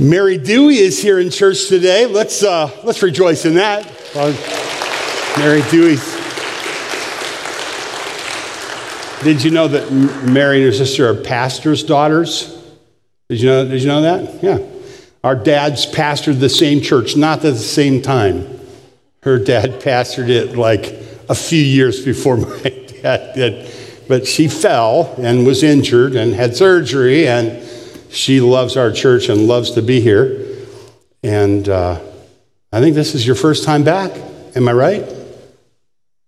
Mary Dewey is here in church today. Let's, uh, let's rejoice in that. Mary Dewey. Did you know that Mary and her sister are pastors' daughters? Did you know, did you know that? Yeah. Our dads pastored the same church, not at the same time. Her dad pastored it like a few years before my dad did. But she fell and was injured and had surgery and she loves our church and loves to be here. And uh, I think this is your first time back. Am I right?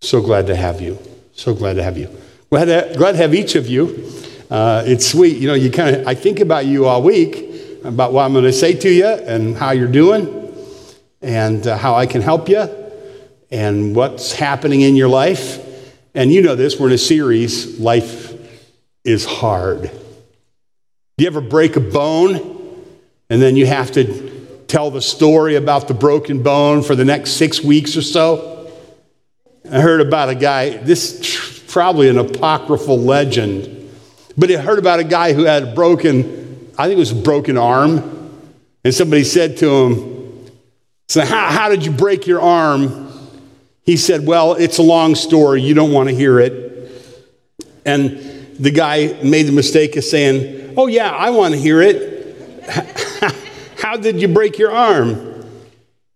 So glad to have you. So glad to have you. Glad to, glad to have each of you. Uh, it's sweet. You know, you kind of, I think about you all week, about what I'm going to say to you and how you're doing and uh, how I can help you and what's happening in your life. And you know this, we're in a series, Life is Hard. Do you ever break a bone and then you have to tell the story about the broken bone for the next six weeks or so? I heard about a guy, this is probably an apocryphal legend, but I heard about a guy who had a broken, I think it was a broken arm. And somebody said to him, so how, how did you break your arm? He said, Well, it's a long story. You don't want to hear it. And the guy made the mistake of saying, Oh, yeah, I want to hear it. How did you break your arm?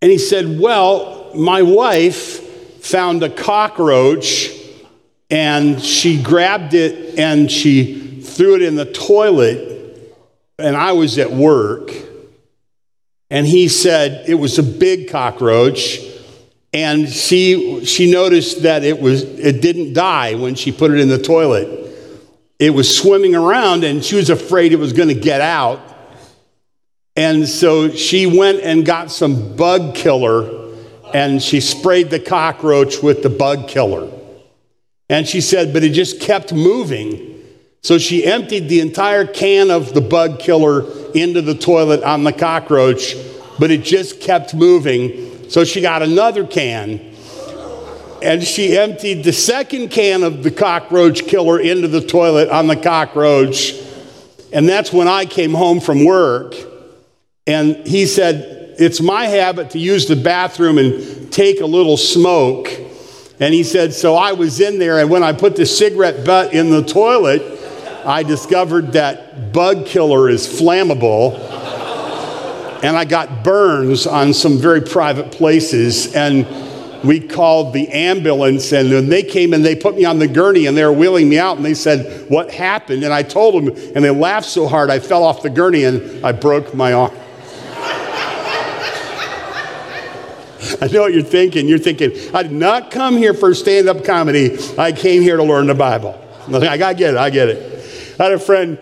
And he said, Well, my wife found a cockroach and she grabbed it and she threw it in the toilet, and I was at work. And he said it was a big cockroach, and she, she noticed that it, was, it didn't die when she put it in the toilet it was swimming around and she was afraid it was going to get out. And so she went and got some bug killer and she sprayed the cockroach with the bug killer. And she said, but it just kept moving. So she emptied the entire can of the bug killer into the toilet on the cockroach, but it just kept moving. So she got another can and she emptied the second can of the cockroach killer into the toilet on the cockroach. And that's when I came home from work. And he said, It's my habit to use the bathroom and take a little smoke. And he said, So I was in there, and when I put the cigarette butt in the toilet, I discovered that bug killer is flammable. and I got burns on some very private places. And we called the ambulance and then they came and they put me on the gurney and they were wheeling me out and they said what happened? And i told them and they laughed so hard i fell off the gurney and i broke my arm. I know what you're thinking. You're thinking i did not come here for stand-up comedy. I came here to learn the bible. I got get it. I get it. I had a friend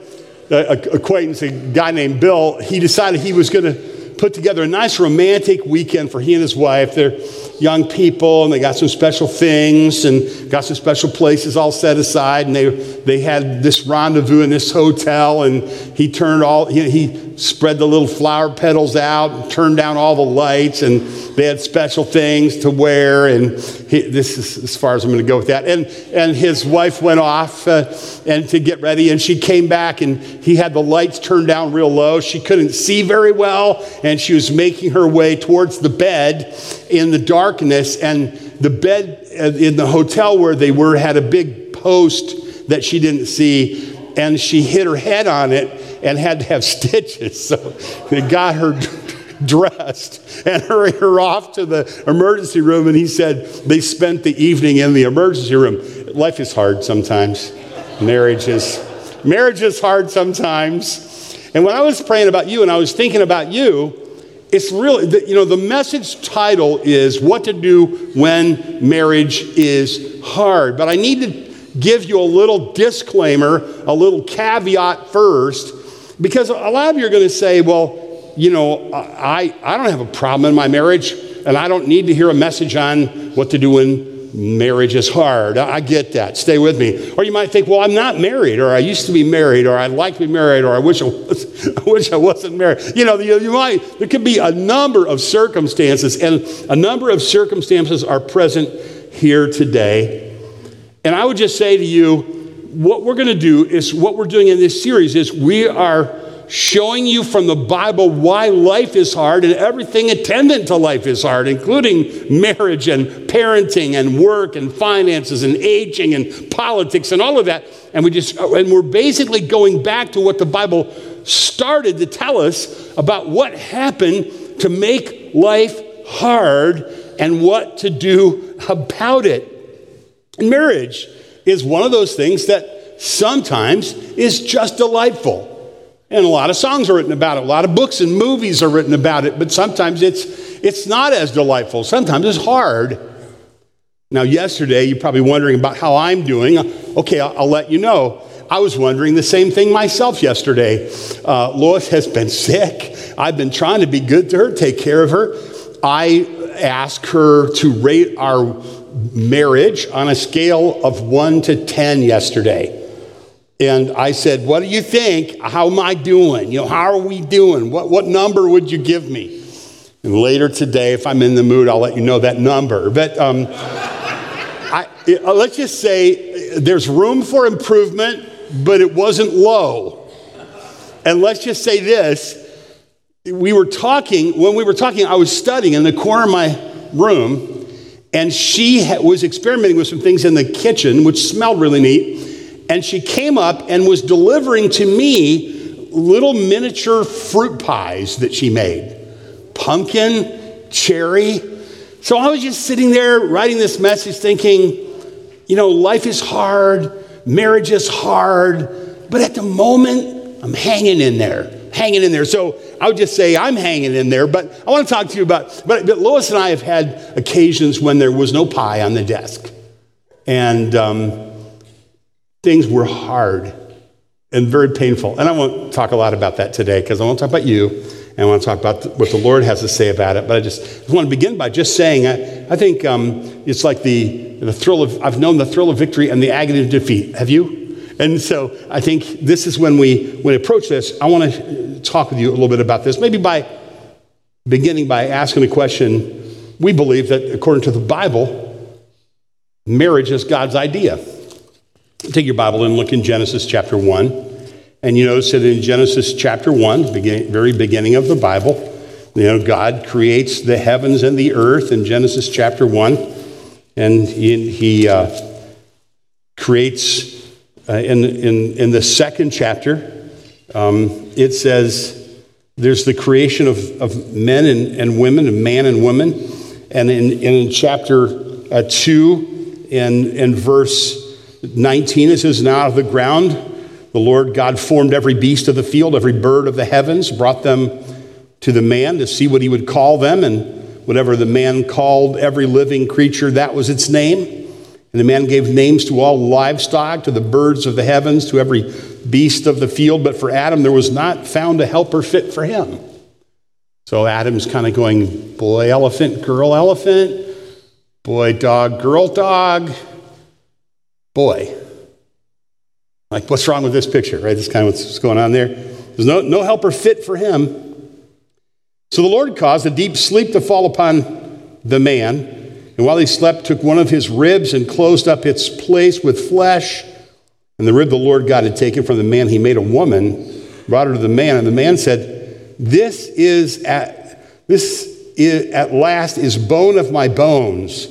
uh, an acquaintance a guy named bill. He decided he was going to put together a nice romantic weekend for he and his wife. They're young people and they got some special things and got some special places all set aside. And they, they had this rendezvous in this hotel and he turned all, he, he spread the little flower petals out and turned down all the lights and they had special things to wear. And he, this is as far as I'm going to go with that. And, and his wife went off uh, and to get ready and she came back and he had the lights turned down real low. She couldn't see very well and she was making her way towards the bed in the darkness. And the bed uh, in the hotel where they were had a big post that she didn't see. And she hit her head on it and had to have stitches. So they got her dressed and hurried her off to the emergency room. And he said they spent the evening in the emergency room. Life is hard sometimes. Marriage is, marriage is hard sometimes. And when I was praying about you and I was thinking about you, it's really, you know, the message title is What to Do When Marriage is Hard. But I need to give you a little disclaimer, a little caveat first, because a lot of you are going to say, well, you know, I, I don't have a problem in my marriage, and I don't need to hear a message on what to do when marriage is hard. I get that. Stay with me. Or you might think, well, I'm not married, or I used to be married, or I'd like to be married, or I wish I, was, I, wish I wasn't married. You know, you, you might, there could be a number of circumstances, and a number of circumstances are present here today. And I would just say to you, what we're going to do is what we're doing in this series is we are showing you from the Bible why life is hard and everything attendant to life is hard, including marriage and parenting and work and finances and aging and politics and all of that. And we just and we're basically going back to what the Bible started to tell us about what happened to make life hard and what to do about it. And marriage is one of those things that sometimes is just delightful. And a lot of songs are written about it, a lot of books and movies are written about it, but sometimes it's, it's not as delightful. Sometimes it's hard. Now, yesterday, you're probably wondering about how I'm doing. Okay, I'll, I'll let you know. I was wondering the same thing myself yesterday. Uh, Lois has been sick. I've been trying to be good to her, take care of her. I asked her to rate our marriage on a scale of one to 10 yesterday. And I said, What do you think? How am I doing? You know, how are we doing? What, what number would you give me? And later today, if I'm in the mood, I'll let you know that number. But um, I, it, uh, let's just say there's room for improvement but it wasn't low. And let's just say this we were talking, when we were talking, I was studying in the corner of my room, and she was experimenting with some things in the kitchen, which smelled really neat. And she came up and was delivering to me little miniature fruit pies that she made pumpkin, cherry. So I was just sitting there writing this message thinking, you know, life is hard. Marriage is hard, but at the moment, I'm hanging in there, hanging in there. So I would just say I'm hanging in there, but I want to talk to you about, but, but Lois and I have had occasions when there was no pie on the desk. And um, things were hard and very painful. And I won't talk a lot about that today because I won't talk about you and I want to talk about what the Lord has to say about it. But I just, want to begin by just saying I, I think um, it's like the, the thrill of, I've known the thrill of victory and the agony of defeat. Have you? And so I think this is when we, when approach this, I want to talk with you a little bit about this, maybe by beginning by asking a question. We believe that according to the Bible, marriage is God's idea. Take your Bible and look in Genesis chapter 1. And you notice that in Genesis chapter 1, beginning, very beginning of the Bible, you know, God creates the heavens and the earth in Genesis chapter 1. And he, he uh, creates, uh, in, in, in the second chapter, um, it says there's the creation of, of men and, and women, of man and woman. And in, in chapter uh, 2, in, in verse 19, it says, Now out of the ground, the Lord God formed every beast of the field, every bird of the heavens, brought them to the man to see what he would call them. And whatever the man called every living creature, that was its name. And the man gave names to all livestock, to the birds of the heavens, to every beast of the field. But for Adam, there was not found a helper fit for him. So Adam's kind of going, boy elephant, girl elephant, boy dog, girl dog, boy. Like, what's wrong with this picture, right? This kind of what's going on there. There's no, no helper fit for him. So the Lord caused a deep sleep to fall upon the man, and while he slept, took one of his ribs and closed up its place with flesh. And the rib the Lord God had taken from the man, he made a woman, brought her to the man, and the man said, "This is at this is, at last is bone of my bones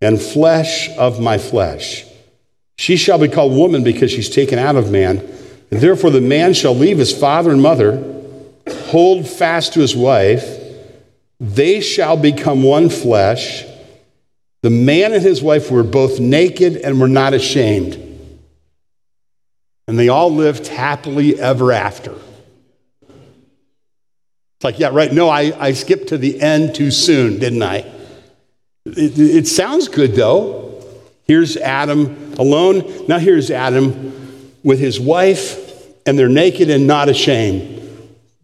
and flesh of my flesh. She shall be called woman because she's taken out of man, and therefore the man shall leave his father and mother." hold fast to his wife. They shall become one flesh. The man and his wife were both naked and were not ashamed. And they all lived happily ever after. It's like, yeah, right. No, I, I skipped to the end too soon, didn't I? It, it sounds good, though. Here's Adam alone. Now here's Adam with his wife, and they're naked and not ashamed.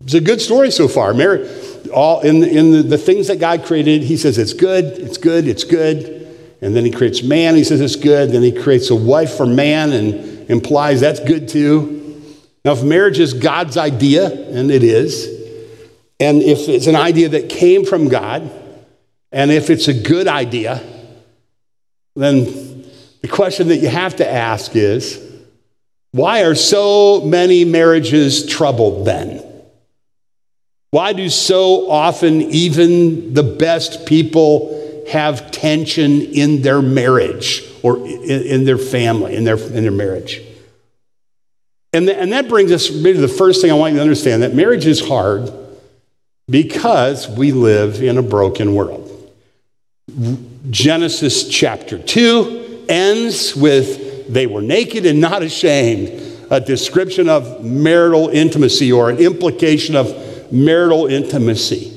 It's a good story so far. Mary, all in, in the, the things that God created, he says it's good, it's good, it's good. And then he creates man, he says it's good. Then he creates a wife for man and implies that's good too. Now, if marriage is God's idea, and it is, and if it's an idea that came from God, and if it's a good idea, then the question that you have to ask is why are so many marriages troubled then? Why do so often even the best people have tension in their marriage or in, in their family, in their, in their marriage? And, and that brings us to the first thing I want you to understand that marriage is hard because we live in a broken world. Genesis chapter 2 ends with they were naked and not ashamed, a description of marital intimacy or an implication of marital intimacy.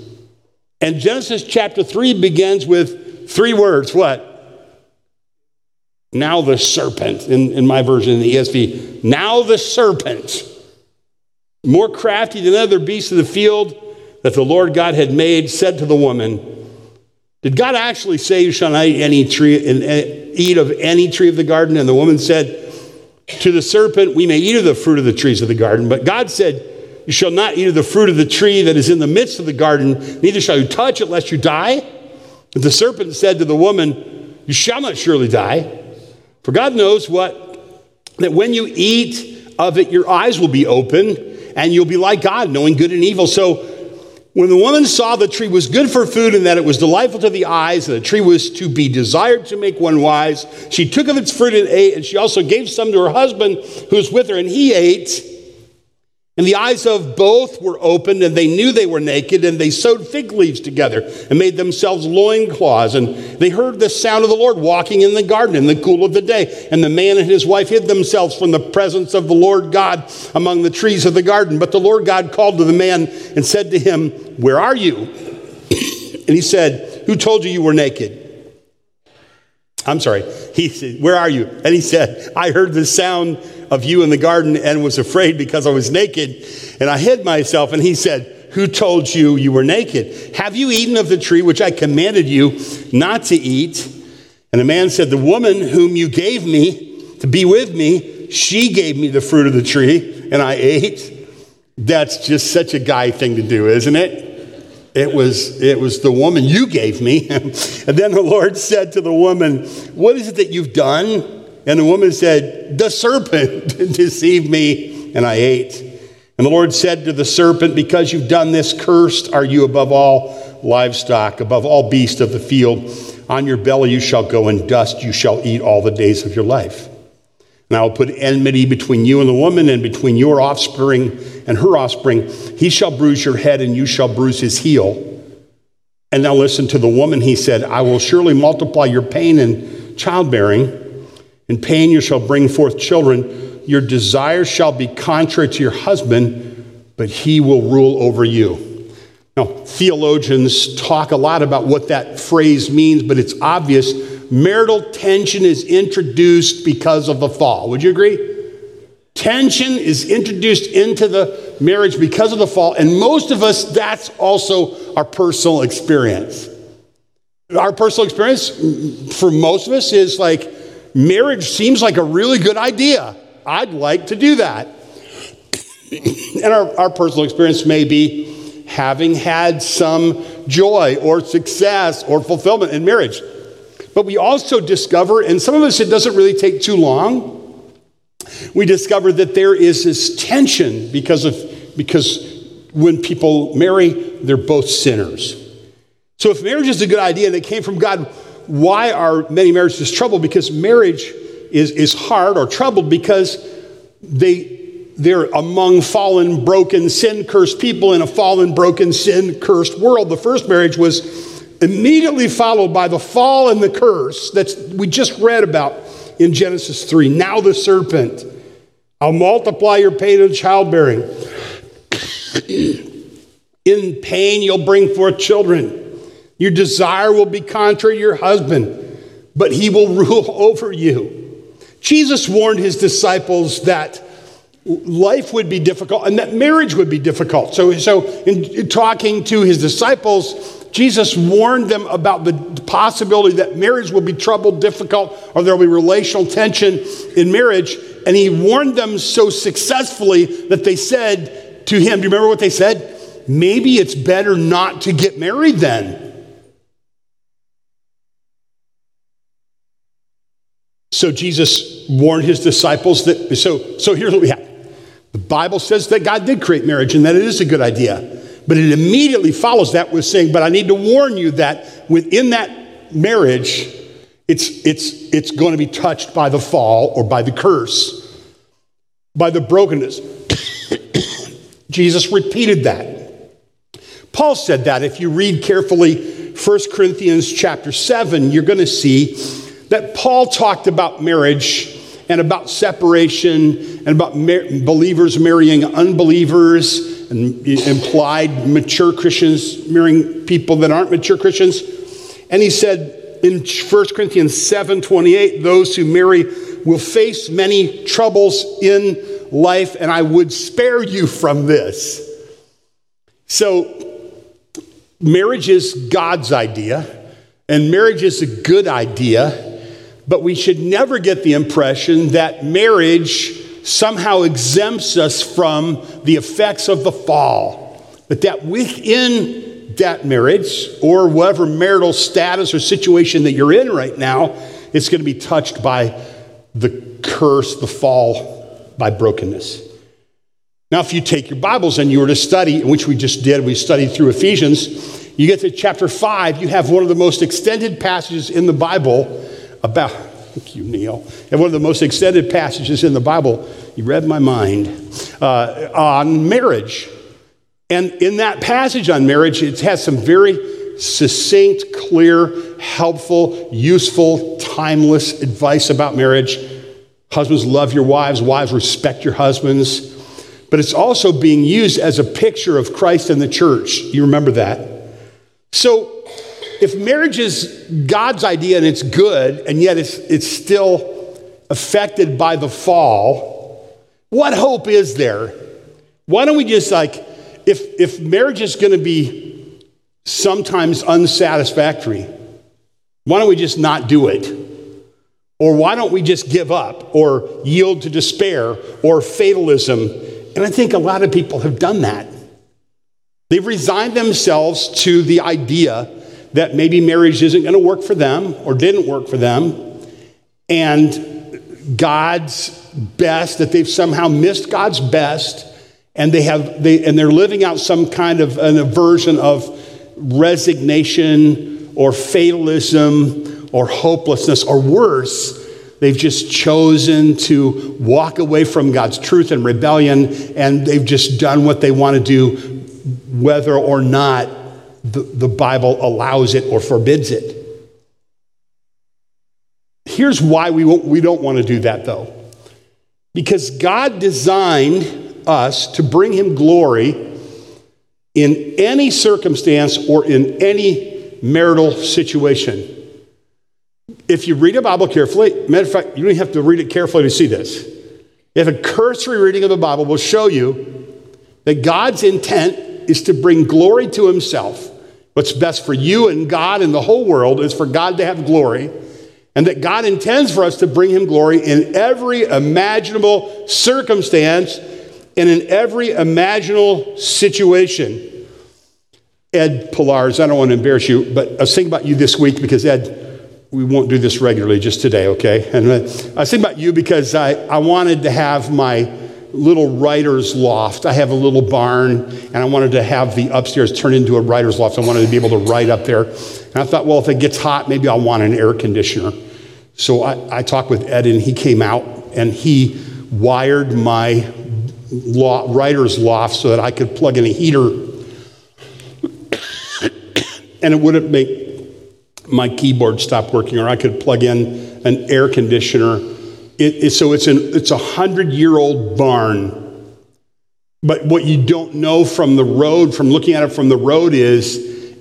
And Genesis chapter 3 begins with three words what? Now the serpent, in, in my version, in the ESV, now the serpent, more crafty than other beasts of the field that the Lord God had made, said to the woman, Did God actually say, You shall not eat, any tree, eh, eat of any tree of the garden? And the woman said to the serpent, We may eat of the fruit of the trees of the garden. But God said, You shall not eat of the fruit of the tree that is in the midst of the garden, neither shall you touch it, lest you die. But the serpent said to the woman, You shall not surely die. For God knows what, that when you eat of it, your eyes will be open and you'll be like God, knowing good and evil. So when the woman saw the tree was good for food and that it was delightful to the eyes, and the tree was to be desired to make one wise, she took of its fruit and ate, and she also gave some to her husband who was with her, and he ate. And the eyes of both were opened, and they knew they were naked, and they sewed fig leaves together and made themselves loincloths. And they heard the sound of the Lord walking in the garden in the cool of the day. And the man and his wife hid themselves from the presence of the Lord God among the trees of the garden. But the Lord God called to the man and said to him, Where are you? and he said, Who told you you were naked? I'm sorry. He said, Where are you? And he said, I heard the sound of you in the garden and was afraid because I was naked and I hid myself. And he said, Who told you you were naked? Have you eaten of the tree which I commanded you not to eat? And the man said, The woman whom you gave me to be with me, she gave me the fruit of the tree and I ate. That's just such a guy thing to do, isn't it? It was, it was the woman you gave me. and then the Lord said to the woman, What is it that you've done? And the woman said, The serpent deceived me, and I ate. And the Lord said to the serpent, Because you've done this, cursed are you above all livestock, above all beasts of the field. On your belly you shall go, and dust you shall eat all the days of your life. And I will put enmity between you and the woman, and between your offspring and her offspring. He shall bruise your head, and you shall bruise his heel. And now listen to the woman. He said, I will surely multiply your pain in childbearing. In pain you shall bring forth children. Your desires shall be contrary to your husband, but he will rule over you. Now, theologians talk a lot about what that phrase means, but it's obvious. Marital tension is introduced because of the fall. Would you agree? Tension is introduced into the marriage because of the fall, and most of us, that's also our personal experience. Our personal experience for most of us is like, marriage seems like a really good idea. I'd like to do that. and our, our personal experience may be having had some joy or success or fulfillment in marriage. But we also discover, and some of us it doesn't really take too long, we discover that there is this tension because of because when people marry, they're both sinners. So if marriage is a good idea it came from God, why are many marriages troubled? Because marriage is, is hard or troubled because they, they're among fallen, broken, sin cursed people in a fallen, broken, sin cursed world. The first marriage was immediately followed by the fall and the curse that we just read about in Genesis 3. Now the serpent, I'll multiply your pain in childbearing. in pain, you'll bring forth children. Your desire will be contrary to your husband, but he will rule over you. Jesus warned his disciples that life would be difficult and that marriage would be difficult. So, so in, in talking to his disciples, Jesus warned them about the possibility that marriage will be troubled, difficult, or there will be relational tension in marriage. And he warned them so successfully that they said to him, Do you remember what they said? Maybe it's better not to get married then. So Jesus warned his disciples that, so, so here's what we have. The Bible says that God did create marriage and that it is a good idea. But it immediately follows that with saying, But I need to warn you that within that marriage, it's, it's, it's going to be touched by the fall or by the curse, by the brokenness. Jesus repeated that. Paul said that. If you read carefully 1 Corinthians chapter 7, you're going to see that Paul talked about marriage and about separation and about mar- believers marrying unbelievers and implied mature Christians marrying people that aren't mature Christians. And he said in 1 Corinthians 7 28, those who marry will face many troubles in life, and I would spare you from this. So, marriage is God's idea, and marriage is a good idea. But we should never get the impression that marriage somehow exempts us from the effects of the fall. But that within that marriage or whatever marital status or situation that you're in right now, it's going to be touched by the curse, the fall, by brokenness. Now, if you take your Bibles and you were to study, which we just did, we studied through Ephesians, you get to chapter 5, you have one of the most extended passages in the Bible about, thank you, Neil, and one of the most extended passages in the Bible, you read my mind, uh, on marriage. And in that passage on marriage, it has some very succinct, clear, helpful, useful, timeless advice about marriage. Husbands, love your wives. Wives, respect your husbands. But it's also being used as a picture of Christ and the church. You remember that? So if marriage is God's idea and it's good, and yet it's, it's still affected by the fall, what hope is there? Why don't we just like, if, if marriage is going to be sometimes unsatisfactory, why don't we just not do it? Or why don't we just give up or yield to despair or fatalism? And I think a lot of people have done that. They've resigned themselves to the idea that maybe marriage isn't going to work for them or didn't work for them, and God's best, that they've somehow missed God's best, and they have they and they're living out some kind of an aversion of resignation or fatalism or hopelessness or worse they've just chosen to walk away from God's truth and rebellion and they've just done what they want to do whether or not the, the Bible allows it or forbids it. Here's why we, we don't want to do that, though. Because God designed us to bring Him glory in any circumstance or in any marital situation. If you read a Bible carefully, matter of fact, you don't have to read it carefully to see this. If a cursory reading of the Bible will show you that God's intent is to bring glory to Himself What's best for you and God and the whole world is for God to have glory, and that God intends for us to bring Him glory in every imaginable circumstance and in every imaginable situation. Ed Pillars, I don't want to embarrass you, but I was thinking about you this week because, Ed, we won't do this regularly, just today, okay? And uh, I was thinking about you because I, I wanted to have my little writer's loft. I have a little barn, and I wanted to have the upstairs turned into a writer's loft. I wanted to be able to write up there. And I thought, well, if it gets hot, maybe I'll want an air conditioner. So I, I talked with Ed, and he came out and he wired my writer's loft so that I could plug in a heater, and it wouldn't make my keyboard stop working, or I could plug in an air conditioner it, it, so it's, an, it's a hundred year old barn. But what you don't know from the road, from looking at it from the road, is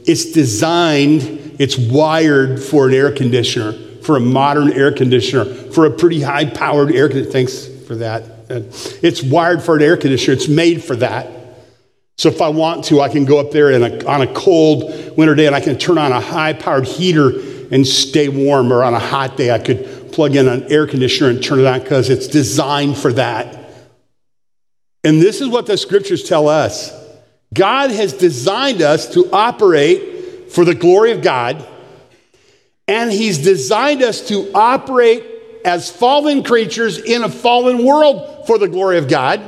it's designed, it's wired for an air conditioner, for a modern air conditioner, for a pretty high powered air conditioner. Thanks for that. It's wired for an air conditioner, it's made for that. So if I want to, I can go up there a, on a cold winter day and I can turn on a high powered heater and stay warm, or on a hot day, I could plug in an air conditioner and turn it on because it's designed for that. And this is what the scriptures tell us God has designed us to operate for the glory of God, and He's designed us to operate as fallen creatures in a fallen world for the glory of God.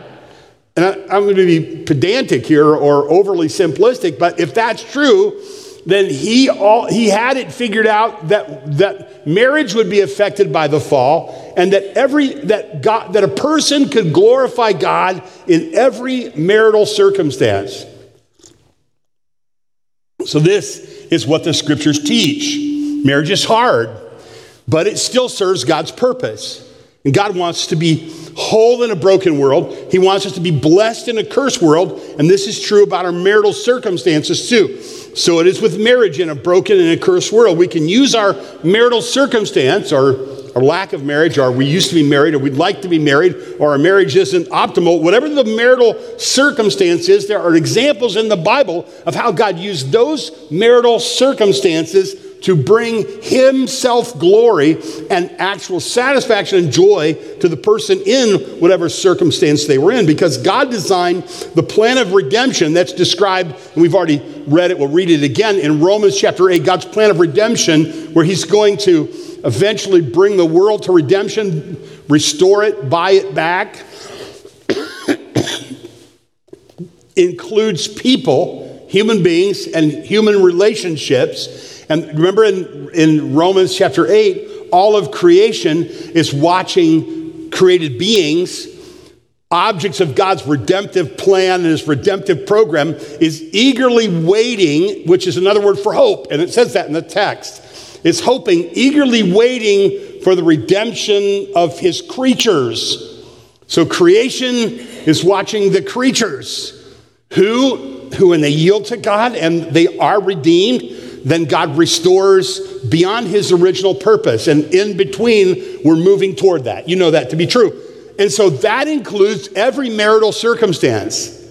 and I, I'm going to be pedantic here or overly simplistic, but if that's true, then he, all, he had it figured out that, that marriage would be affected by the fall and that, every, that, God, that a person could glorify God in every marital circumstance. So, this is what the scriptures teach. Marriage is hard, but it still serves God's purpose. And God wants to be whole in a broken world. He wants us to be blessed in a cursed world. And this is true about our marital circumstances too. So it is with marriage in a broken and a cursed world. We can use our marital circumstance or or lack of marriage, or we used to be married, or we'd like to be married, or our marriage isn't optimal, whatever the marital circumstance is, there are examples in the Bible of how God used those marital circumstances to bring himself glory and actual satisfaction and joy to the person in whatever circumstance they were in because God designed the plan of redemption that's described, and we've already read it, we'll read it again in Romans chapter 8, God's plan of redemption, where he's going to eventually bring the world to redemption, restore it, buy it back. includes people, human beings, and human relationships and remember in, in Romans chapter 8, all of creation is watching created beings, objects of God's redemptive plan and his redemptive program, is eagerly waiting, which is another word for hope. And it says that in the text. It's hoping, eagerly waiting for the redemption of his creatures. So creation is watching the creatures who, who when they yield to God and they are redeemed, then God restores beyond his original purpose. And in between, we're moving toward that. You know that to be true. And so that includes every marital circumstance.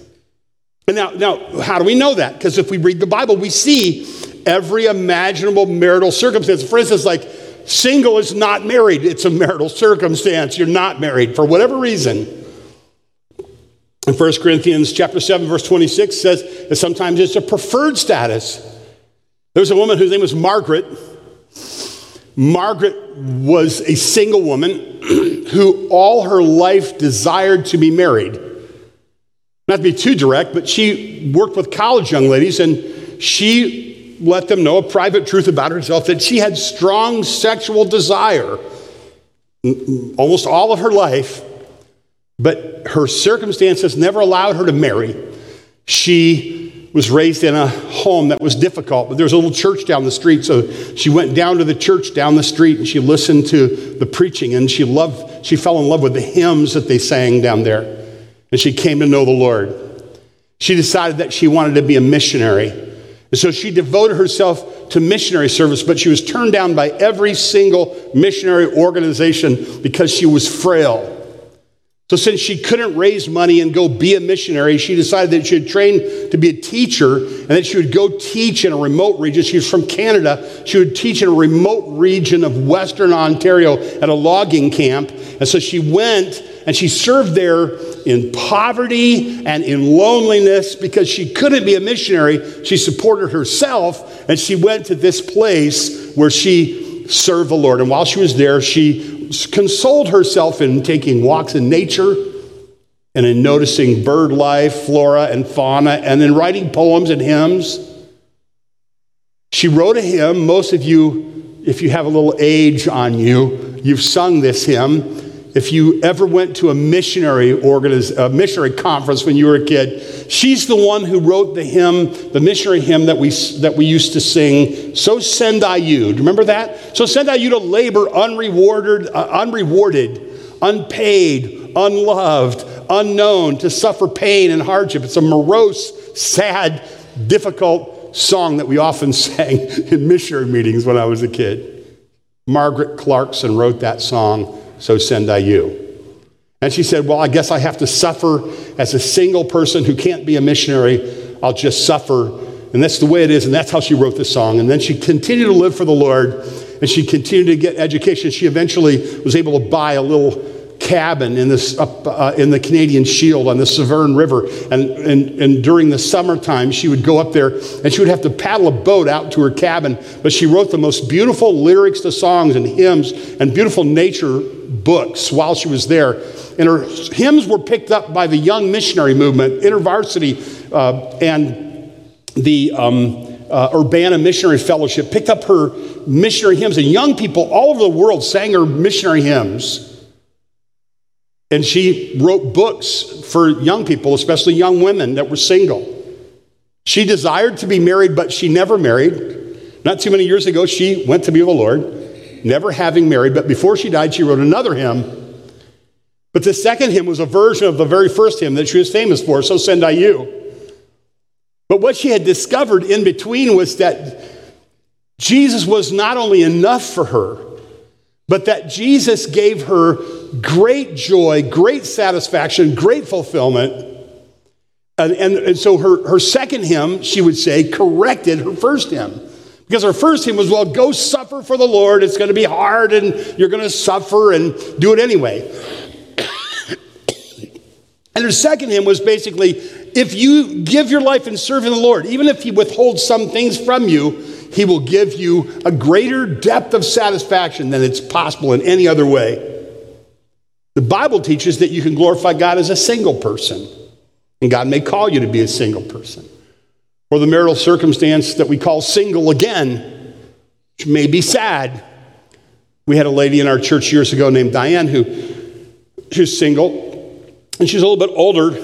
And now, now how do we know that? Because if we read the Bible, we see every imaginable marital circumstance. For instance, like single is not married, it's a marital circumstance. You're not married for whatever reason. In 1 Corinthians chapter 7, verse 26 says that sometimes it's a preferred status. There was a woman whose name was Margaret. Margaret was a single woman who all her life desired to be married. Not to be too direct, but she worked with college young ladies and she let them know a private truth about herself that she had strong sexual desire almost all of her life, but her circumstances never allowed her to marry. She was raised in a home that was difficult, but there was a little church down the street. So she went down to the church down the street and she listened to the preaching and she loved, she fell in love with the hymns that they sang down there. And she came to know the Lord. She decided that she wanted to be a missionary. And so she devoted herself to missionary service, but she was turned down by every single missionary organization because she was frail. So, since she couldn't raise money and go be a missionary, she decided that she would train to be a teacher and that she would go teach in a remote region. She was from Canada. She would teach in a remote region of Western Ontario at a logging camp. And so she went and she served there in poverty and in loneliness because she couldn't be a missionary. She supported herself and she went to this place where she served the Lord. And while she was there, she consoled herself in taking walks in nature and in noticing bird life, flora, and fauna, and in writing poems and hymns. She wrote a hymn. Most of you, if you have a little age on you, you've sung this hymn. If you ever went to a missionary organiz- a missionary conference when you were a kid, she's the one who wrote the hymn, the missionary hymn that we, that we used to sing. So send I you. Do you remember that? So send I you to labor unrewarded, uh, unrewarded, unpaid, unloved, unknown, to suffer pain and hardship. It's a morose, sad, difficult song that we often sang in missionary meetings when I was a kid. Margaret Clarkson wrote that song so send I you. And she said, Well, I guess I have to suffer as a single person who can't be a missionary. I'll just suffer. And that's the way it is. And that's how she wrote the song. And then she continued to live for the Lord and she continued to get education. She eventually was able to buy a little cabin in, this, uh, in the Canadian Shield on the Severn River. And, and, and during the summertime, she would go up there and she would have to paddle a boat out to her cabin. But she wrote the most beautiful lyrics to songs and hymns and beautiful nature books while she was there. And her hymns were picked up by the young missionary movement, InterVarsity, uh, and the um, uh, Urbana Missionary Fellowship picked up her missionary hymns, and young people all over the world sang her missionary hymns. And she wrote books for young people, especially young women that were single. She desired to be married, but she never married. Not too many years ago, she went to be with the Lord, never having married, but before she died, she wrote another hymn. But the second hymn was a version of the very first hymn that she was famous for, So Send I You. But what she had discovered in between was that Jesus was not only enough for her, but that Jesus gave her great joy, great satisfaction, great fulfillment. And, and, and, so her, her second hymn, she would say, corrected her first hymn. Because her first hymn was, well, go suffer for the Lord. It's going to be hard and you're going to suffer and do it anyway. and her second hymn was basically, if you give your life in serving the Lord, even if He withholds some things from you, He will give you a greater depth of satisfaction than it's possible in any other way. The Bible teaches that you can glorify God as a single person, and God may call you to be a single person. Or the marital circumstance that we call single again, which may be sad. We had a lady in our church years ago named Diane who she was single, and she's a little bit older,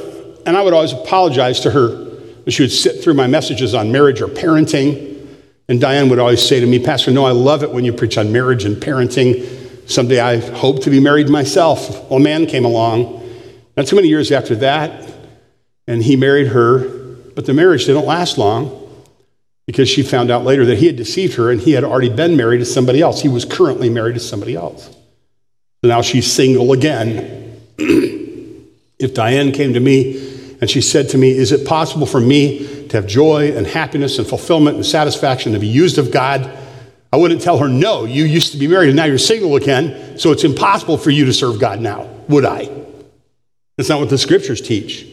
and I would always apologize to her. She would sit through my messages on marriage or parenting, and Diane would always say to me, Pastor, no, I love it when you preach on marriage and parenting. Someday I hope to be married myself. Well, a man came along, not too many years after that, and he married her, but the marriage didn't last long because she found out later that he had deceived her and he had already been married to somebody else. He was currently married to somebody else. So now she's single again. if Diane came to me and she said to me, Is it possible for me to have joy and happiness and fulfillment and satisfaction to be used of God? I wouldn't tell her, no, you used to be married and now you're single again, so it's impossible for you to serve God now, would I? That's not what the scriptures teach.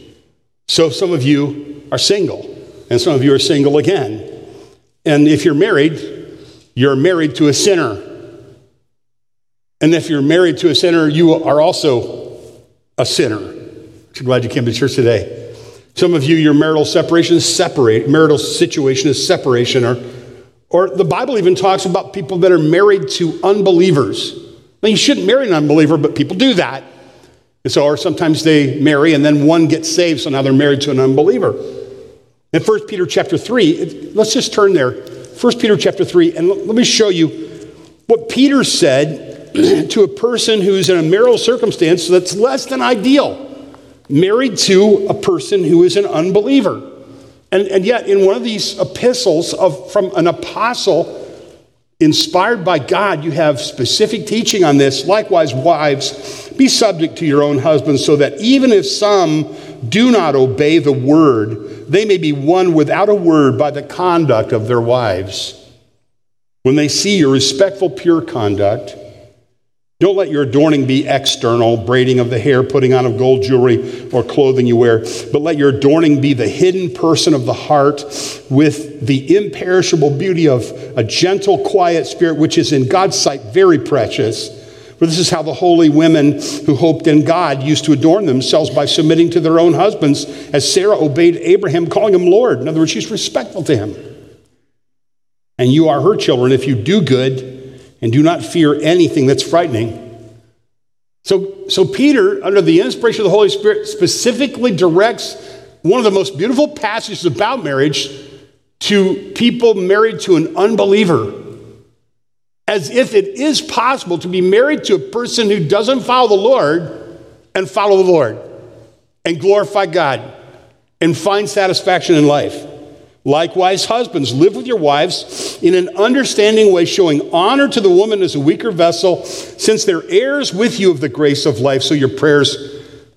So some of you are single, and some of you are single again. And if you're married, you're married to a sinner. And if you're married to a sinner, you are also a sinner. I'm glad you came to church today. Some of you, your marital separation is separate, marital situation is separation or or the Bible even talks about people that are married to unbelievers. Now, you shouldn't marry an unbeliever, but people do that. And so, or sometimes they marry and then one gets saved, so now they're married to an unbeliever. In 1 Peter chapter 3, let's just turn there. 1 Peter chapter 3, and let me show you what Peter said to a person who's in a marital circumstance that's less than ideal, married to a person who is an unbeliever. And, and yet, in one of these epistles of, from an apostle inspired by God, you have specific teaching on this. Likewise, wives, be subject to your own husbands, so that even if some do not obey the word, they may be won without a word by the conduct of their wives. When they see your respectful, pure conduct, don't let your adorning be external, braiding of the hair, putting on of gold jewelry or clothing you wear, but let your adorning be the hidden person of the heart with the imperishable beauty of a gentle, quiet spirit, which is in God's sight very precious. For this is how the holy women who hoped in God used to adorn themselves by submitting to their own husbands, as Sarah obeyed Abraham, calling him Lord. In other words, she's respectful to him. And you are her children if you do good and do not fear anything that's frightening. So, so Peter, under the inspiration of the Holy Spirit, specifically directs one of the most beautiful passages about marriage to people married to an unbeliever. As if it is possible to be married to a person who doesn't follow the Lord and follow the Lord and glorify God and find satisfaction in life. Likewise, husbands, live with your wives in an understanding way, showing honor to the woman as a weaker vessel, since they're heirs with you of the grace of life, so your prayers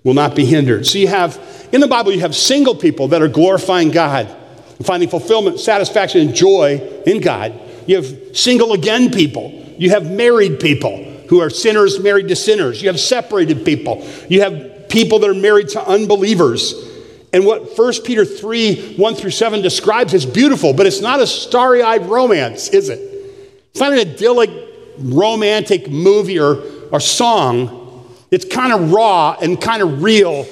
will not be hindered. So you have, in the Bible, you have single people that are glorifying God, finding fulfillment, satisfaction, and joy in God. You have single again people. You have married people who are sinners married to sinners. You have separated people. You have people that are married to unbelievers. And what 1 Peter 3 1 through 7 describes is beautiful, but it's not a starry eyed romance, is it? It's not an idyllic romantic movie or, or song. It's kind of raw and kind of real.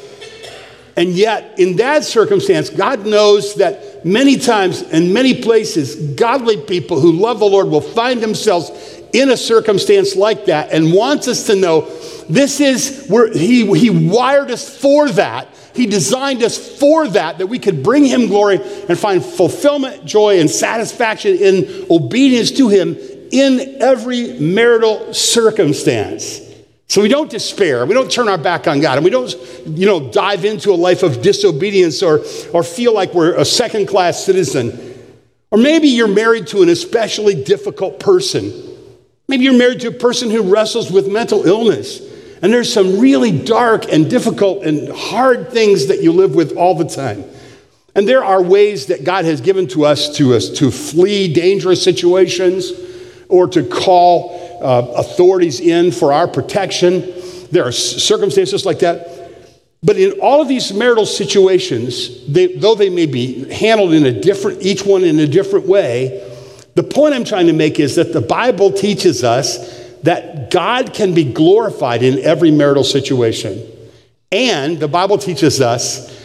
And yet, in that circumstance, God knows that many times in many places, godly people who love the Lord will find themselves in a circumstance like that and wants us to know this is where he, he wired us for that. He designed us for that, that we could bring Him glory and find fulfillment, joy, and satisfaction in obedience to Him in every marital circumstance. So we don't despair. We don't turn our back on God. And we don't, you know, dive into a life of disobedience or, or feel like we're a second class citizen. Or maybe you're married to an especially difficult person. Maybe you're married to a person who wrestles with mental illness. And there's some really dark and difficult and hard things that you live with all the time. And there are ways that God has given to us to, us to flee dangerous situations or to call uh, authorities in for our protection. There are circumstances like that. But in all of these marital situations, they, though they may be handled in a different, each one in a different way, the point I'm trying to make is that the Bible teaches us that God can be glorified in every marital situation. And the Bible teaches us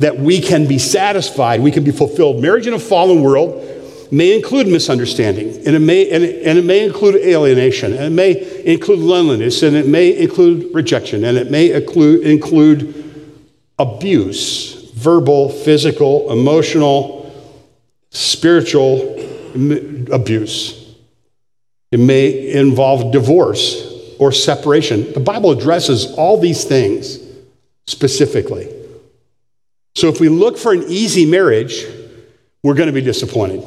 that we can be satisfied, we can be fulfilled. Marriage in a fallen world may include misunderstanding, and it may, and it, and it may include alienation, and it may include loneliness, and it may include rejection, and it may include, include abuse verbal, physical, emotional, spiritual abuse. It may involve divorce or separation. The Bible addresses all these things specifically. So if we look for an easy marriage, we're going to be disappointed.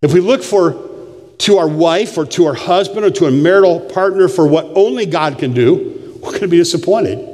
If we look for to our wife or to our husband or to a marital partner for what only God can do, we're going to be disappointed.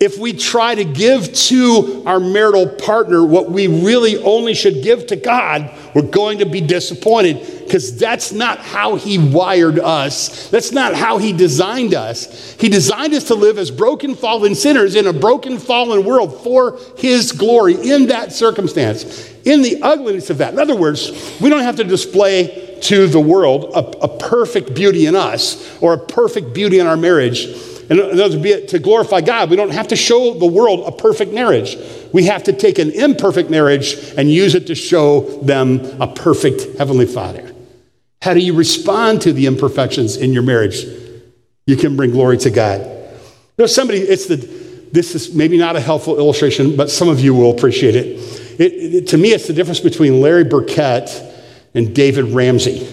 If we try to give to our marital partner what we really only should give to God, we're going to be disappointed because that's not how He wired us. That's not how He designed us. He designed us to live as broken, fallen sinners in a broken, fallen world for His glory in that circumstance, in the ugliness of that. In other words, we don't have to display to the world a, a perfect beauty in us or a perfect beauty in our marriage and to, be, to glorify God, we don't have to show the world a perfect marriage. We have to take an imperfect marriage and use it to show them a perfect Heavenly Father. How do you respond to the imperfections in your marriage? You can bring glory to God. Know, somebody, it's the, this is maybe not a helpful illustration, but some of you will appreciate it. It, it. To me, it's the difference between Larry Burkett and David Ramsey.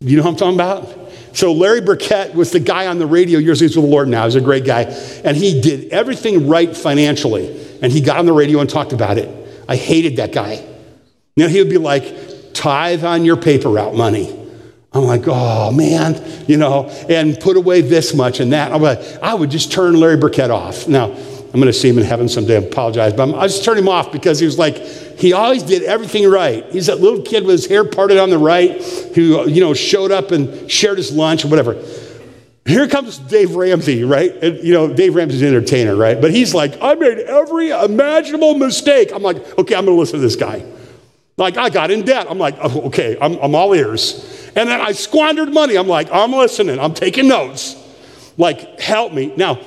You know what I'm talking about? So Larry Burkett was the guy on the radio years ago with the Lord now. He's a great guy. And he did everything right financially. And he got on the radio and talked about it. I hated that guy. You know, he would be like, tithe on your paper route money. I'm like, oh man, you know, and put away this much and that. I'm like, I would just turn Larry Burkett off. Now, I'm going to see him in heaven someday. I apologize, but I'm, I just turned him off because he was like, he always did everything right. He's that little kid with his hair parted on the right who, you know, showed up and shared his lunch or whatever. Here comes Dave Ramsey, right? And, you know, Dave Ramsey's an entertainer, right? But he's like, I made every imaginable mistake. I'm like, okay, I'm going to listen to this guy. Like, I got in debt. I'm like, oh, okay, I'm, I'm all ears. And then I squandered money. I'm like, I'm listening. I'm taking notes. Like, help me. Now,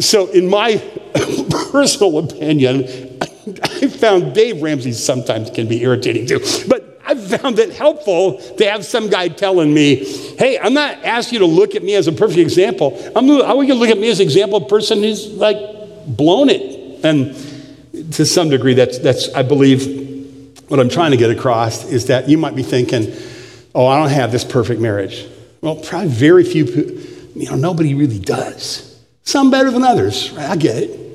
so, in my personal opinion, I found Dave Ramsey sometimes can be irritating too. But I found it helpful to have some guy telling me, hey, I'm not asking you to look at me as a perfect example. I'm, I want you to look at me as an example of a person who's like blown it. And to some degree, that's, that's, I believe, what I'm trying to get across is that you might be thinking, oh, I don't have this perfect marriage. Well, probably very few, you know, nobody really does. Some better than others. right? I get it.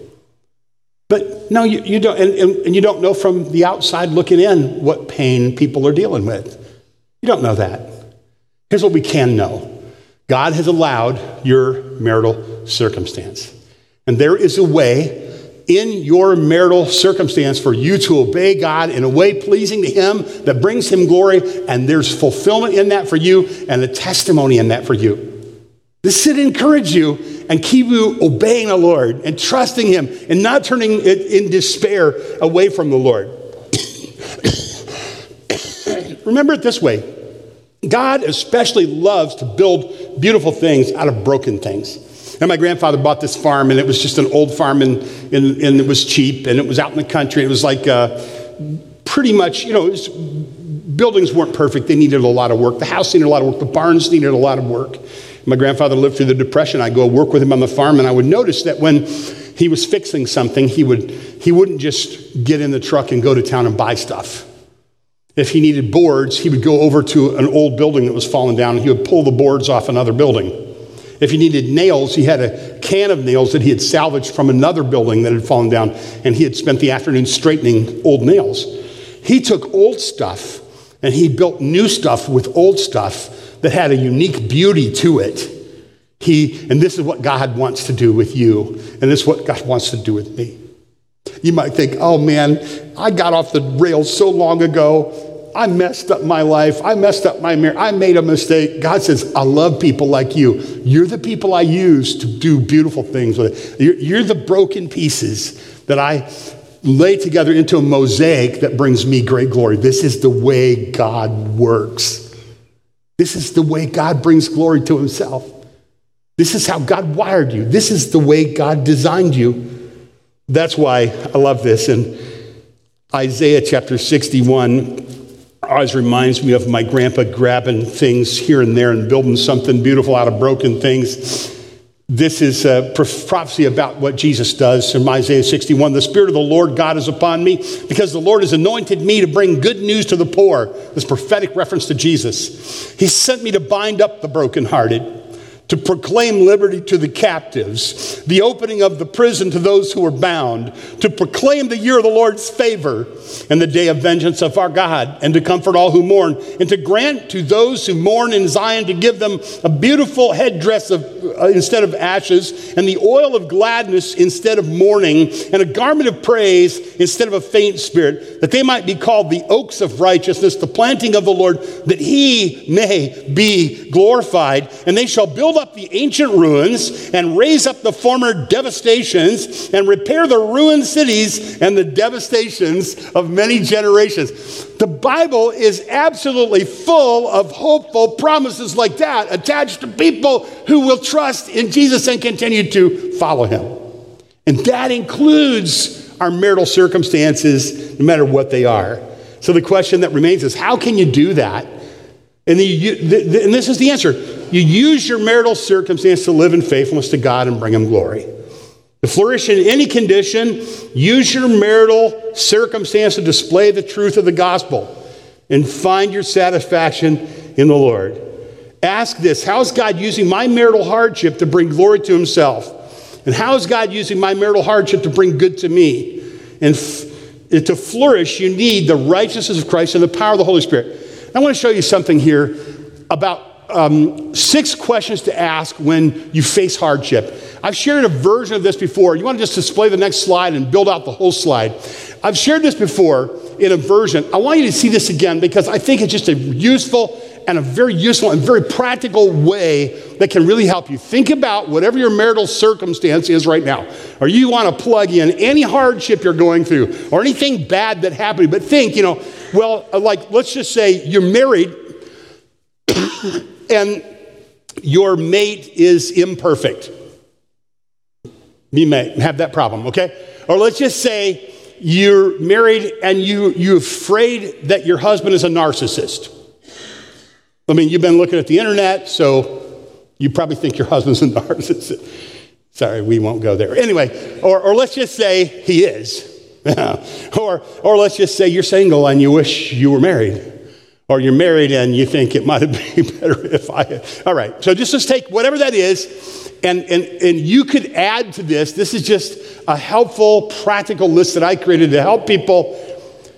But no, you, you don't, and, and, you don't know from the outside looking in what pain people are dealing with. You don't know that. Here's what we can know God has allowed your marital circumstance. And there is a way in your marital circumstance for you to obey God in a way pleasing to Him that brings Him glory, and there's fulfillment in that for you and a testimony in that for you. This should encourage you and keep you obeying the Lord and trusting Him and not turning in despair away from the Lord. Remember it this way God especially loves to build beautiful things out of broken things. And my grandfather bought this farm, and it was just an old farm, and, and, and it was cheap, and it was out in the country. It was like uh, pretty much, you know, was, buildings weren't perfect. They needed a lot of work. The house needed a lot of work. The barns needed a lot of work. My grandfather lived through the Depression. I'd go work with him on the farm, and I would notice that when he was fixing something, he, would, he wouldn't just get in the truck and go to town and buy stuff. If he needed boards, he would go over to an old building that was falling down, and he would pull the boards off another building. If he needed nails, he had a can of nails that he had salvaged from another building that had fallen down, and he had spent the afternoon straightening old nails. He took old stuff and he built new stuff with old stuff that had a unique beauty to it. He, and this is what God wants to do with you, and this is what God wants to do with me. You might think, oh man, I got off the rails so long ago. I messed up my life. I messed up my marriage. I made a mistake. God says, I love people like you. You're the people I use to do beautiful things with. You're, you're the broken pieces that I lay together into a mosaic that brings me great glory. This is the way God works. This is the way God brings glory to himself. This is how God wired you. This is the way God designed you. That's why I love this. And Isaiah chapter 61 always reminds me of my grandpa grabbing things here and there and building something beautiful out of broken things. This is a prophecy about what Jesus does from Isaiah 61. The Spirit of the Lord God is upon me because the Lord has anointed me to bring good news to the poor. This prophetic reference to Jesus. He sent me to bind up the brokenhearted to proclaim liberty to the captives, the opening of the prison to those who are bound, to proclaim the year of the Lord's favor and the day of vengeance of our God, and to comfort all who mourn, and to grant to those who mourn in Zion to give them a beautiful headdress of, uh, instead of ashes, and the oil of gladness instead of mourning, and a garment of praise instead of a faint spirit, that they might be called the oaks of righteousness, the planting of the Lord, that he may be glorified, and they shall build up the ancient ruins and raise up the former devastations and repair the ruined cities and the devastations of many generations. The Bible is absolutely full of hopeful promises like that attached to people who will trust in Jesus and continue to follow him. And that includes our marital circumstances, no matter what they are. So the question that remains is how can you do that? And, the, the, and this is the answer you use your marital circumstance to live in faithfulness to God and bring Him glory. To flourish in any condition, use your marital circumstance to display the truth of the gospel and find your satisfaction in the Lord. Ask this How is God using my marital hardship to bring glory to Himself? And how is God using my marital hardship to bring good to me? And f- to flourish, you need the righteousness of Christ and the power of the Holy Spirit. I want to show you something here about um, six questions to ask when you face hardship. I've shared a version of this before. You want to just display the next slide and build out the whole slide. I've shared this before in a version. I want you to see this again because I think it's just a useful and a very useful and very practical way that can really help you. Think about whatever your marital circumstance is right now, or you want to plug in any hardship you're going through, or anything bad that happened. But think, you know, well, uh, like let's just say you're married and your mate is imperfect. You may have that problem, okay? Or let's just say you're married and you, you're afraid that your husband is a narcissist. I mean, you've been looking at the internet, so you probably think your husband's a narcissist. Sorry, we won't go there. Anyway, or, or let's just say he is. or, or let's just say you're single and you wish you were married or you're married and you think it might have been better if I. All right, so just let's take whatever that is, and, and, and you could add to this. This is just a helpful, practical list that I created to help people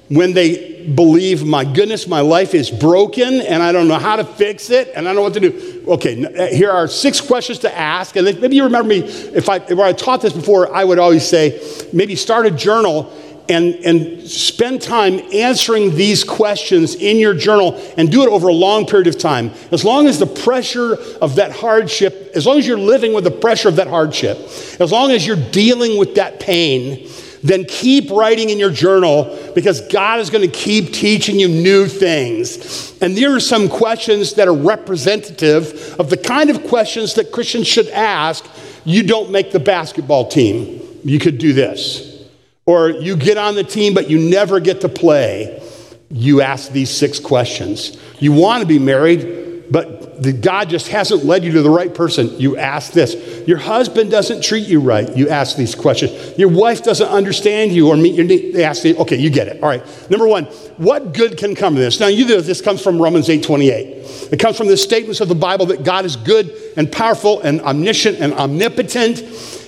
when they believe, my goodness, my life is broken and I don't know how to fix it and I don't know what to do. Okay, uh, here are six questions to ask. And maybe you remember me, if I, if I taught this before, I would always say, maybe start a journal and, and spend time answering these questions in your journal and do it over a long period of time. As long as the pressure of that hardship, as long as you're living with the pressure of that hardship, as long as you're dealing with that pain, then keep writing in your journal because God is going to keep teaching you new things. And there are some questions that are representative of the kind of questions that Christians should ask. You don't make the basketball team. You could do this. Or you get on the team, but you never get to play. You ask these six questions. You want to be married, but the, God just hasn't led you to the right person. You ask this. Your husband doesn't treat you right. You ask these questions. Your wife doesn't understand you or meet your needs. They ask you, okay, you get it. All right. Number one, what good can come of this? Now, you know this comes from Romans 8 28. It comes from the statements of the Bible that God is good and powerful and omniscient and omnipotent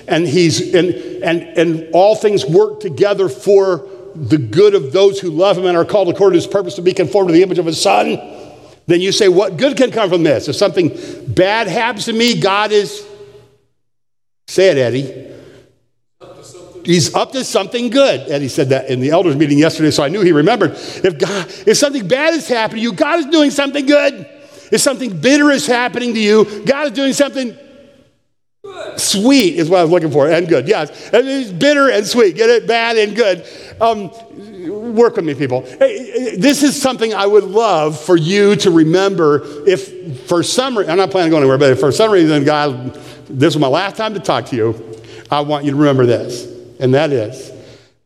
and he's and and and all things work together for the good of those who love him and are called according to his purpose to be conformed to the image of his son then you say what good can come from this? If something bad happens to me god is say it eddie. He's up to something good. Eddie said that in the elders meeting yesterday so i knew he remembered. If god if something bad is happening to you god is doing something good. If something bitter is happening to you god is doing something Sweet is what I was looking for, and good. Yes, it's bitter and sweet. Get it? Bad and good. Um, work with me, people. Eh, eh, eh, this is something I would love for you to remember. If for some reason, I'm not planning to go anywhere, but for some reason, God, this is my last time to talk to you, I want you to remember this, and that is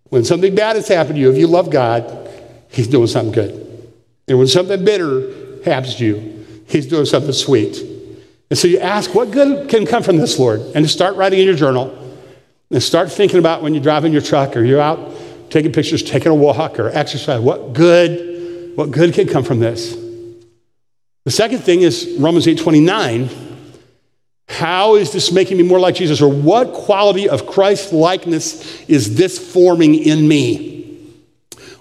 when something bad has happened to you, if you love God, He's doing something good. And when something bitter happens to you, He's doing something sweet. And so you ask, what good can come from this, Lord? And to start writing in your journal and start thinking about when you're driving your truck or you're out taking pictures, taking a walk or exercise. What good, what good can come from this? The second thing is Romans 8 29. How is this making me more like Jesus? Or what quality of Christ likeness is this forming in me?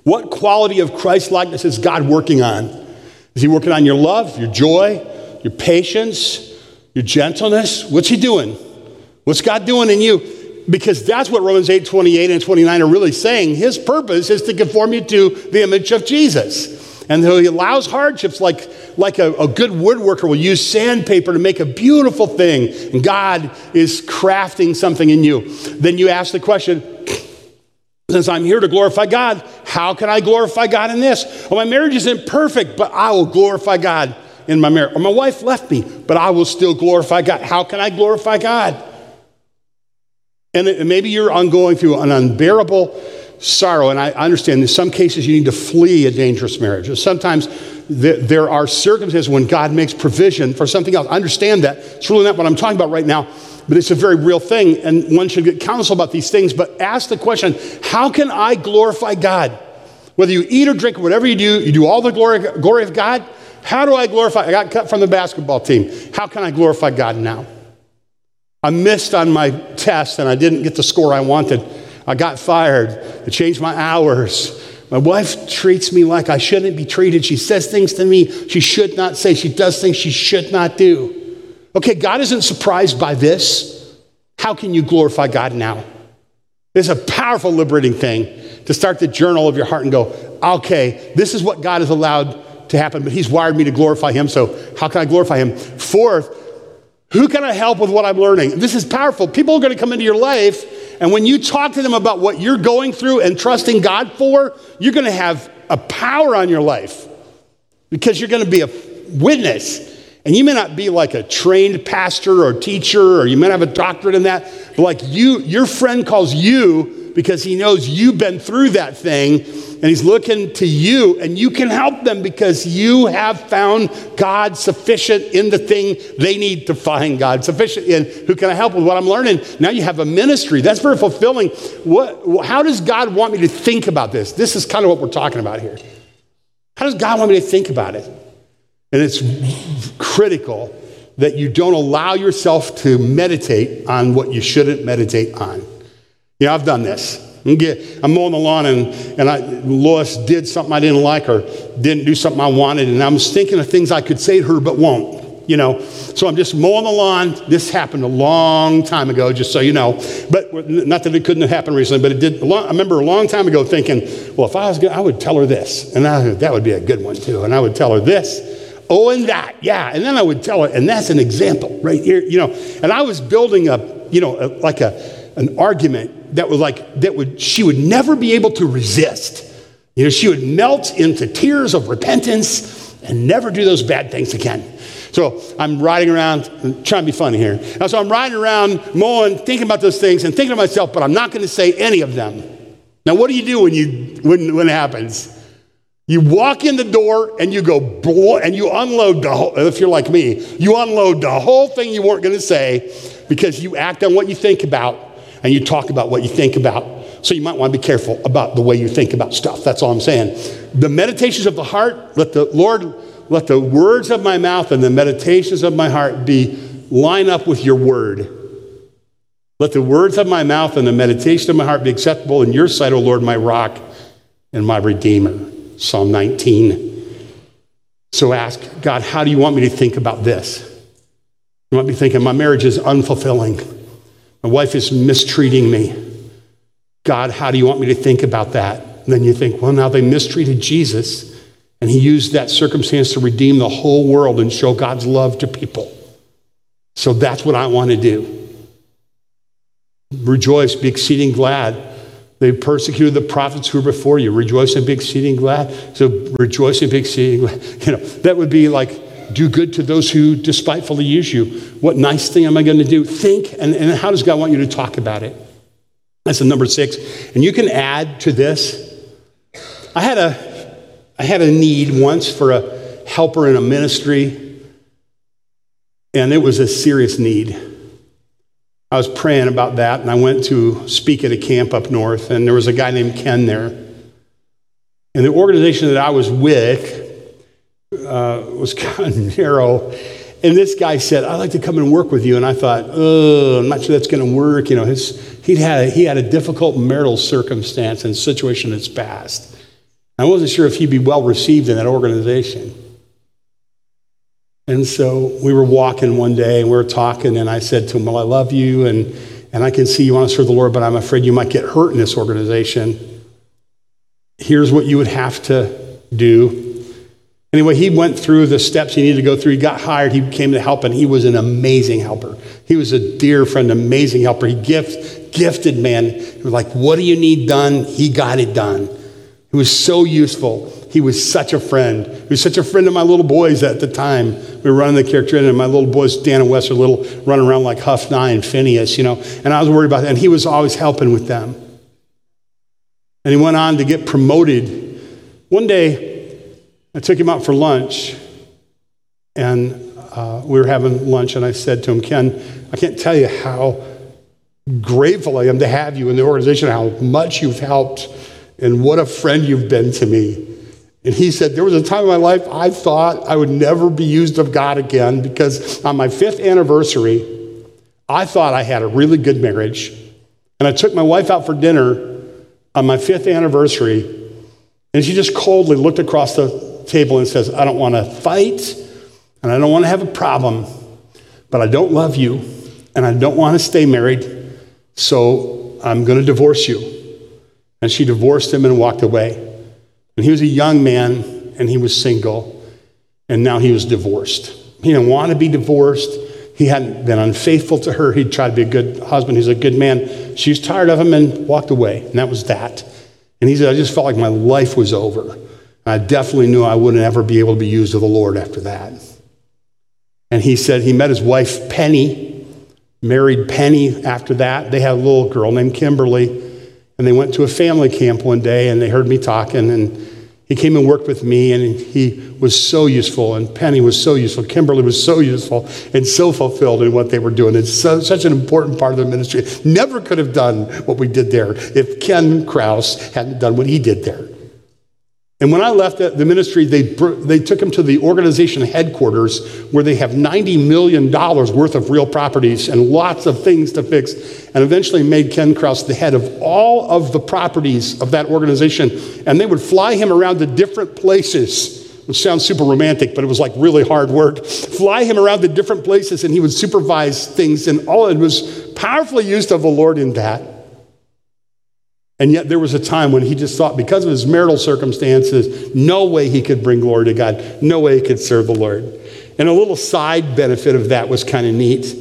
What quality of Christ likeness is God working on? Is He working on your love, your joy, your patience, your gentleness. What's He doing? What's God doing in you? Because that's what Romans 8 28 and 29 are really saying. His purpose is to conform you to the image of Jesus. And so He allows hardships like, like a, a good woodworker will use sandpaper to make a beautiful thing. And God is crafting something in you. Then you ask the question, since I'm here to glorify God, how can I glorify God in this? Well, my marriage isn't perfect, but I will glorify God in my marriage. Or my wife left me, but I will still glorify God. How can I glorify God? And maybe you're ongoing through an unbearable sorrow. And I understand in some cases you need to flee a dangerous marriage. Sometimes there are circumstances when God makes provision for something else. I understand that. It's really not what I'm talking about right now, but it's a very real thing. And one should get counsel about these things. But ask the question how can I glorify God? Whether you eat or drink, whatever you do, you do all the glory, glory of God. How do I glorify? I got cut from the basketball team. How can I glorify God now? I missed on my test and I didn't get the score I wanted. I got fired. I changed my hours. My wife treats me like I shouldn't be treated. She says things to me she should not say. She does things she should not do. Okay, God isn't surprised by this. How can you glorify God now? It's a powerful, liberating thing to start the journal of your heart and go, okay, this is what God has allowed to happen, but He's wired me to glorify Him. So, how can I glorify Him? Fourth, who can I help with what I'm learning? This is powerful. People are going to come into your life, and when you talk to them about what you're going through and trusting God for, you're going to have a power on your life because you're going to be a witness. And you may not be like a trained pastor or teacher, or you may not have a doctorate in that, but like you, your friend calls you because he knows you've been through that thing and he's looking to you, and you can help them because you have found God sufficient in the thing they need to find God sufficient in. Who can I help with what I'm learning? Now you have a ministry. That's very fulfilling. What, how does God want me to think about this? This is kind of what we're talking about here. How does God want me to think about it? And it's critical that you don't allow yourself to meditate on what you shouldn't meditate on. Know, I've done this. I'm mowing the lawn and, and I, Lois did something I didn't like or didn't do something I wanted, and I was thinking of things I could say to her but won't. you know. So I'm just mowing the lawn. This happened a long time ago, just so you know. But not that it couldn't have happened recently, but it did. Long, I remember a long time ago thinking, well, if I was good, I would tell her this, and I, that would be a good one too. And I would tell her this. Oh, and that, yeah. And then I would tell her, and that's an example right here, you know. And I was building a, you know, like a, an argument that was like, that would, she would never be able to resist. You know, she would melt into tears of repentance and never do those bad things again. So I'm riding around, trying to be funny here. And so I'm riding around, mowing, thinking about those things and thinking to myself, but I'm not going to say any of them. Now, what do you do when, you, when, when it happens? You walk in the door and you go, boy, and you unload the whole, if you're like me, you unload the whole thing you weren't going to say because you act on what you think about and you talk about what you think about. So you might want to be careful about the way you think about stuff. That's all I'm saying. The meditations of the heart, let the Lord, let the words of my mouth and the meditations of my heart be line up with your word. Let the words of my mouth and the meditation of my heart be acceptable in your sight, O Lord, my rock and my redeemer. Psalm 19. So ask God, how do you want me to think about this? You want me thinking my marriage is unfulfilling. My wife is mistreating me. God, how do you want me to think about that? And then you think, well, now they mistreated Jesus, and he used that circumstance to redeem the whole world and show God's love to people. So that's what I want to do. Rejoice, be exceeding glad they persecuted the prophets who were before you. Rejoice and be exceeding glad. So rejoice and be exceeding glad. You know, that would be like do good to those who despitefully use you. What nice thing am I going to do? Think, and, and how does God want you to talk about it? That's the number six. And you can add to this. I had a, I had a need once for a helper in a ministry, and it was a serious need. I was praying about that, and I went to speak at a camp up north, and there was a guy named Ken there. And the organization that I was with uh, was kind of narrow. And this guy said, I'd like to come and work with you. And I thought, oh, I'm not sure that's going to work. You know, his, he'd had a, he had a difficult marital circumstance and situation that's past. I wasn't sure if he'd be well received in that organization. And so we were walking one day and we were talking, and I said to him, Well, I love you, and, and I can see you want to serve the Lord, but I'm afraid you might get hurt in this organization. Here's what you would have to do. Anyway, he went through the steps he needed to go through. He got hired, he came to help, and he was an amazing helper. He was a dear friend, amazing helper. He gift, gifted man. He was like, What do you need done? He got it done. He was so useful. He was such a friend. He was such a friend of my little boys at the time. We were running the character, and my little boys, Dan and Wes, are little, running around like Huff Nye and Phineas, you know. And I was worried about that. And he was always helping with them. And he went on to get promoted. One day, I took him out for lunch, and uh, we were having lunch, and I said to him, Ken, I can't tell you how grateful I am to have you in the organization, how much you've helped, and what a friend you've been to me. And he said, There was a time in my life I thought I would never be used of God again because on my fifth anniversary, I thought I had a really good marriage. And I took my wife out for dinner on my fifth anniversary, and she just coldly looked across the table and says, I don't want to fight, and I don't want to have a problem, but I don't love you, and I don't want to stay married, so I'm going to divorce you. And she divorced him and walked away. And he was a young man and he was single, and now he was divorced. He didn't want to be divorced. He hadn't been unfaithful to her. He'd tried to be a good husband. He's a good man. She was tired of him and walked away, and that was that. And he said, I just felt like my life was over. I definitely knew I wouldn't ever be able to be used of the Lord after that. And he said he met his wife, Penny, married Penny after that. They had a little girl named Kimberly. And they went to a family camp one day and they heard me talking and he came and worked with me and he was so useful and Penny was so useful. Kimberly was so useful and so fulfilled in what they were doing. It's so, such an important part of the ministry. Never could have done what we did there if Ken Kraus hadn't done what he did there. And when I left the ministry, they, they took him to the organization headquarters where they have $90 million worth of real properties and lots of things to fix, and eventually made Ken Kraus the head of all of the properties of that organization. And they would fly him around to different places which sounds super romantic, but it was like really hard work. Fly him around to different places and he would supervise things, and all it was powerfully used of the Lord in that. And yet there was a time when he just thought, because of his marital circumstances, no way he could bring glory to God, no way he could serve the Lord. And a little side benefit of that was kind of neat.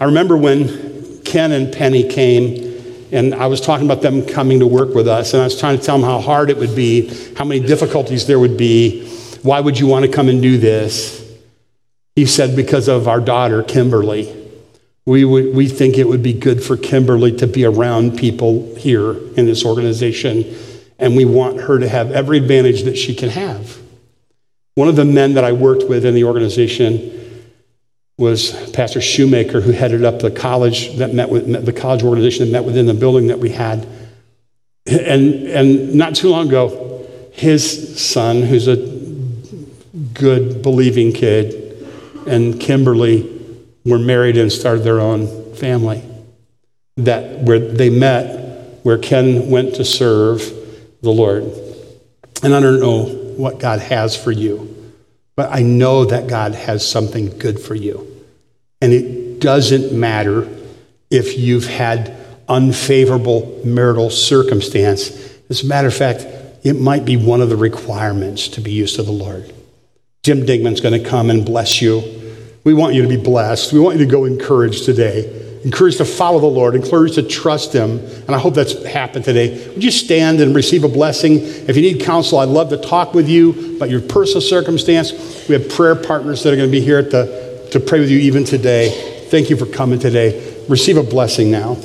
I remember when Ken and Penny came, and I was talking about them coming to work with us, and I was trying to tell them how hard it would be, how many difficulties there would be. Why would you want to come and do this? He said, because of our daughter, Kimberly. We, would, we think it would be good for Kimberly to be around people here in this organization, and we want her to have every advantage that she can have. One of the men that I worked with in the organization was Pastor Shoemaker, who headed up the college that met with the college organization that met within the building that we had. And, and not too long ago, his son, who's a good, believing kid, and Kimberly were married and started their own family. That where they met, where Ken went to serve the Lord. And I don't know what God has for you, but I know that God has something good for you. And it doesn't matter if you've had unfavorable marital circumstance. As a matter of fact, it might be one of the requirements to be used to the Lord. Jim Digman's going to come and bless you we want you to be blessed. We want you to go encouraged today. Encouraged to follow the Lord, encouraged to trust Him. And I hope that's happened today. Would you stand and receive a blessing? If you need counsel, I'd love to talk with you about your personal circumstance. We have prayer partners that are going to be here to, to pray with you even today. Thank you for coming today. Receive a blessing now.